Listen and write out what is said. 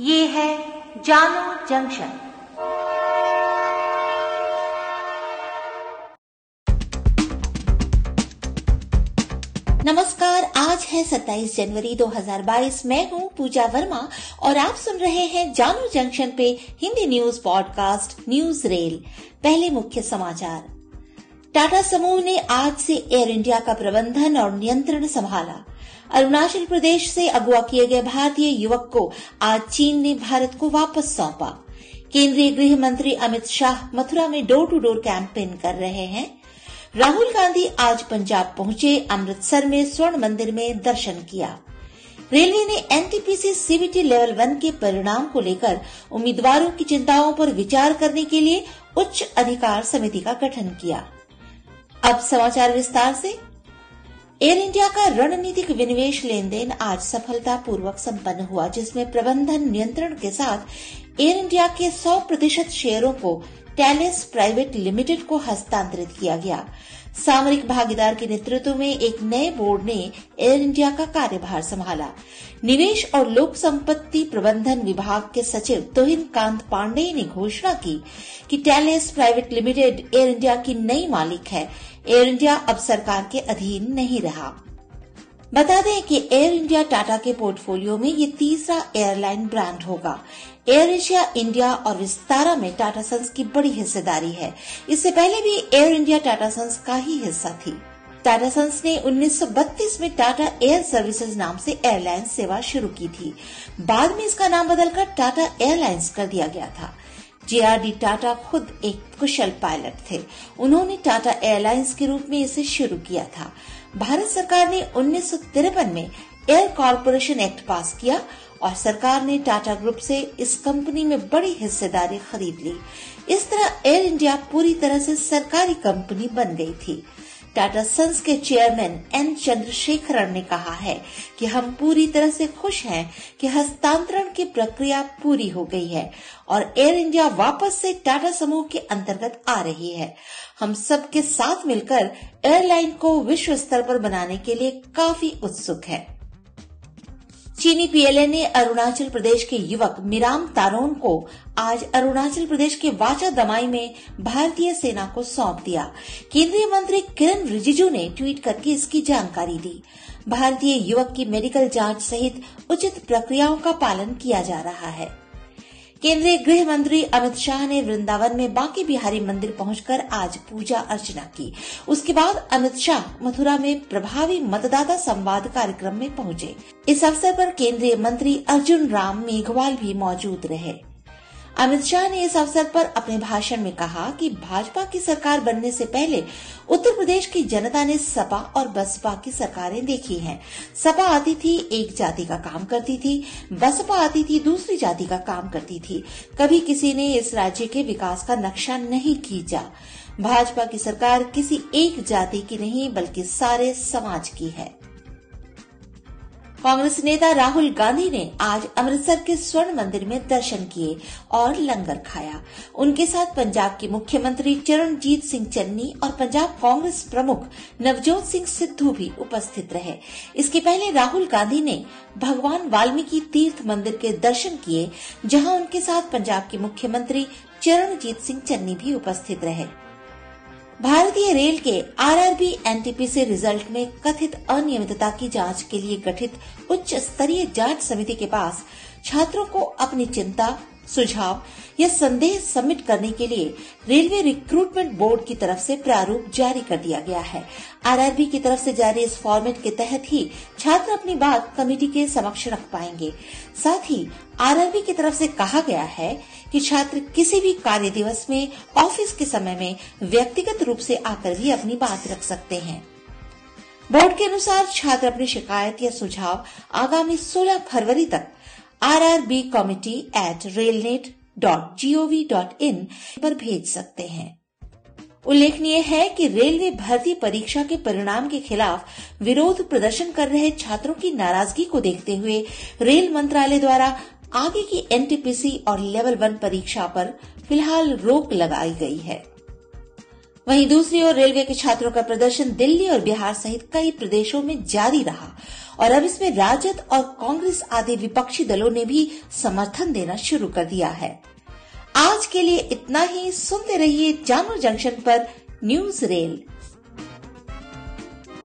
ये है जानो जंक्शन। नमस्कार, आज है 27 जनवरी 2022 मैं हूँ पूजा वर्मा और आप सुन रहे हैं जानो जंक्शन पे Hindi news podcast news rail. पहले मुख्य समाचार। टाटा समूह ने आज से एयर इंडिया का प्रबंधन और नियंत्रण संभाला। अरुणाचल प्रदेश से अगवा किए गए भारतीय युवक को आज चीन ने भारत को वापस सौंपा। केंद्रीय गृह मंत्री अमित शाह मथुरा में डोर टू डोर कैंपेन कर रहे हैं। राहुल गांधी आज पंजाब पहुँचे, अमृतसर में स्वर्ण मंदिर में दर्शन किया। रेलवे ने एनटीपीसी सीबीटी लेवल वन के परिणाम को लेकर उम्मीदवारों की चिंताओं पर विचार करने के लिए उच्च अधिकार समिति का गठन किया। अब समाचार विस्तार से एयर इंडिया का रणनीतिक विनिवेश लेन देन आज सफलतापूर्वक संपन्न हुआ, जिसमें प्रबंधन नियंत्रण के साथ एयर इंडिया के 100 प्रतिशत शेयरों को टैलेस प्राइवेट लिमिटेड को हस्तांतरित किया गया। सामरिक भागीदार के नेतृत्व में एक नए बोर्ड ने एयर इंडिया का कार्यभार संभाला। निवेश और लोक संपत्ति प्रबंधन विभाग के सचिव तोहिन कांत पांडे ने घोषणा की कि Talace private limited Air India की नई मालिक है। एयर इंडिया अब सरकार के अधीन नहीं रहा। बता दें कि एयर इंडिया टाटा के पोर्टफोलियो में ये तीसरा एयरलाइन ब्रांड होगा। एयर एशिया, इंडिया और विस्तारा में टाटा सन्स की बड़ी हिस्सेदारी है। इससे पहले भी एयर इंडिया टाटा सन्स का ही हिस्सा थी। टाटा सन्स ने 1932 में टाटा एयर सर्विसेज़ नाम से एयरलाइन सेवा शुरू की थी। बाद में इसका नाम बदलकर टाटा एयरलाइंस कर दिया गया था। जेआरडी टाटा खुद एक कुशल पायलट थे। उन्होंने टाटा एयरलाइंस के रूप में इसे शुरू किया था। भारत सरकार ने उन्नीस सौ तिरपन में एयर कॉरपोरेशन एक्ट पास किया और सरकार ने टाटा ग्रुप से इस कंपनी में बड़ी हिस्सेदारी खरीद ली। इस तरह एयर इंडिया पूरी तरह से सरकारी कंपनी बन गई थी। टाटा सन्स के चेयरमैन एन चंद्रशेखरन ने कहा है कि हम पूरी तरह से खुश हैं कि हस्तांतरण की प्रक्रिया पूरी हो गई है और एयर इंडिया वापस से टाटा समूह के अंतर्गत आ रही है। हम सबके साथ मिलकर एयरलाइन को विश्व स्तर पर बनाने के लिए काफ़ी उत्सुक है। चीनी पीएलए ने अरुणाचल प्रदेश के युवक मिराम तारोन को आज अरुणाचल प्रदेश के वाचा दमाई में भारतीय सेना को सौंप दिया। केंद्रीय मंत्री किरण रिजिजू ने ट्वीट करके इसकी जानकारी दी। भारतीय युवक की मेडिकल जाँच सहित उचित प्रक्रियाओं का पालन किया जा रहा है। केंद्रीय गृह मंत्री अमित शाह ने वृंदावन में बांके बिहारी मंदिर पहुंचकर आज पूजा अर्चना की। उसके बाद अमित शाह मथुरा में प्रभावी मतदाता संवाद कार्यक्रम में पहुँचे। इस अवसर पर केंद्रीय मंत्री अर्जुन राम मेघवाल भी मौजूद रहे। अमित शाह ने इस अवसर पर अपने भाषण में कहा कि भाजपा की सरकार बनने से पहले उत्तर प्रदेश की जनता ने सपा और बसपा की सरकारें देखी हैं। सपा आती थी, एक जाति का काम करती थी। बसपा आती थी, दूसरी जाति का काम करती थी। कभी किसी ने इस राज्य के विकास का नक्शा नहीं खींचा। भाजपा की सरकार किसी एक जाति की नहीं, बल्कि सारे समाज की है। कांग्रेस नेता राहुल गांधी ने आज अमृतसर के स्वर्ण मंदिर में दर्शन किए और लंगर खाया। उनके साथ पंजाब के मुख्यमंत्री चरणजीत सिंह चन्नी और पंजाब कांग्रेस प्रमुख नवजोत सिंह सिद्धू भी उपस्थित रहे। इसके पहले राहुल गांधी ने भगवान वाल्मीकि तीर्थ मंदिर के दर्शन किए, जहाँ उनके साथ पंजाब के मुख्यमंत्री चरणजीत सिंह चन्नी भी उपस्थित रहे। भारतीय रेल के आरआरबी एनटीपीसी रिज़ल्ट में कथित अनियमितता की जाँच के लिए गठित उच्च स्तरीय जाँच समिति के पास छात्रों को अपनी चिंता सुझाव या संदेह सबमिट करने के लिए रेलवे रिक्रूटमेंट बोर्ड की तरफ़ से प्रारूप जारी कर दिया गया है। आरआरबी की तरफ़ से जारी इस फॉर्मेट के तहत ही छात्र अपनी बात कमेटी के समक्ष रख पाएँगे। साथ ही आरआरबी की तरफ़ से कहा गया है कि छात्र किसी भी कार्य दिवस में, ऑफ़िस के समय में व्यक्तिगत रूप से आकर भी अपनी बात रख सकते हैं। बोर्ड के अनुसार छात्र अपनी शिकायत या सुझाव आगामी 16 फरवरी तक R R B committee at railnet dot G O V dot in पर भेज सकते हैं। उल्लेखनीय है कि रेलवे भर्ती परीक्षा के परिणाम के खिलाफ विरोध प्रदर्शन कर रहे छात्रों की नाराज़गी को देखते हुए रेल मंत्रालय द्वारा आगे की एनटीपीसी और लेवल वन परीक्षा पर फ़िलहाल रोक लगाई गई है। वहीं दूसरी ओर रेलवे के छात्रों का प्रदर्शन दिल्ली और बिहार सहित कई प्रदेशों में जारी रहा। और अब इसमें राजद और कांग्रेस आदि विपक्षी दलों ने भी समर्थन देना शुरू कर दिया है। आज के लिए इतना ही। सुनते रहिए जानो जंक्शन पर न्यूज़ रेल।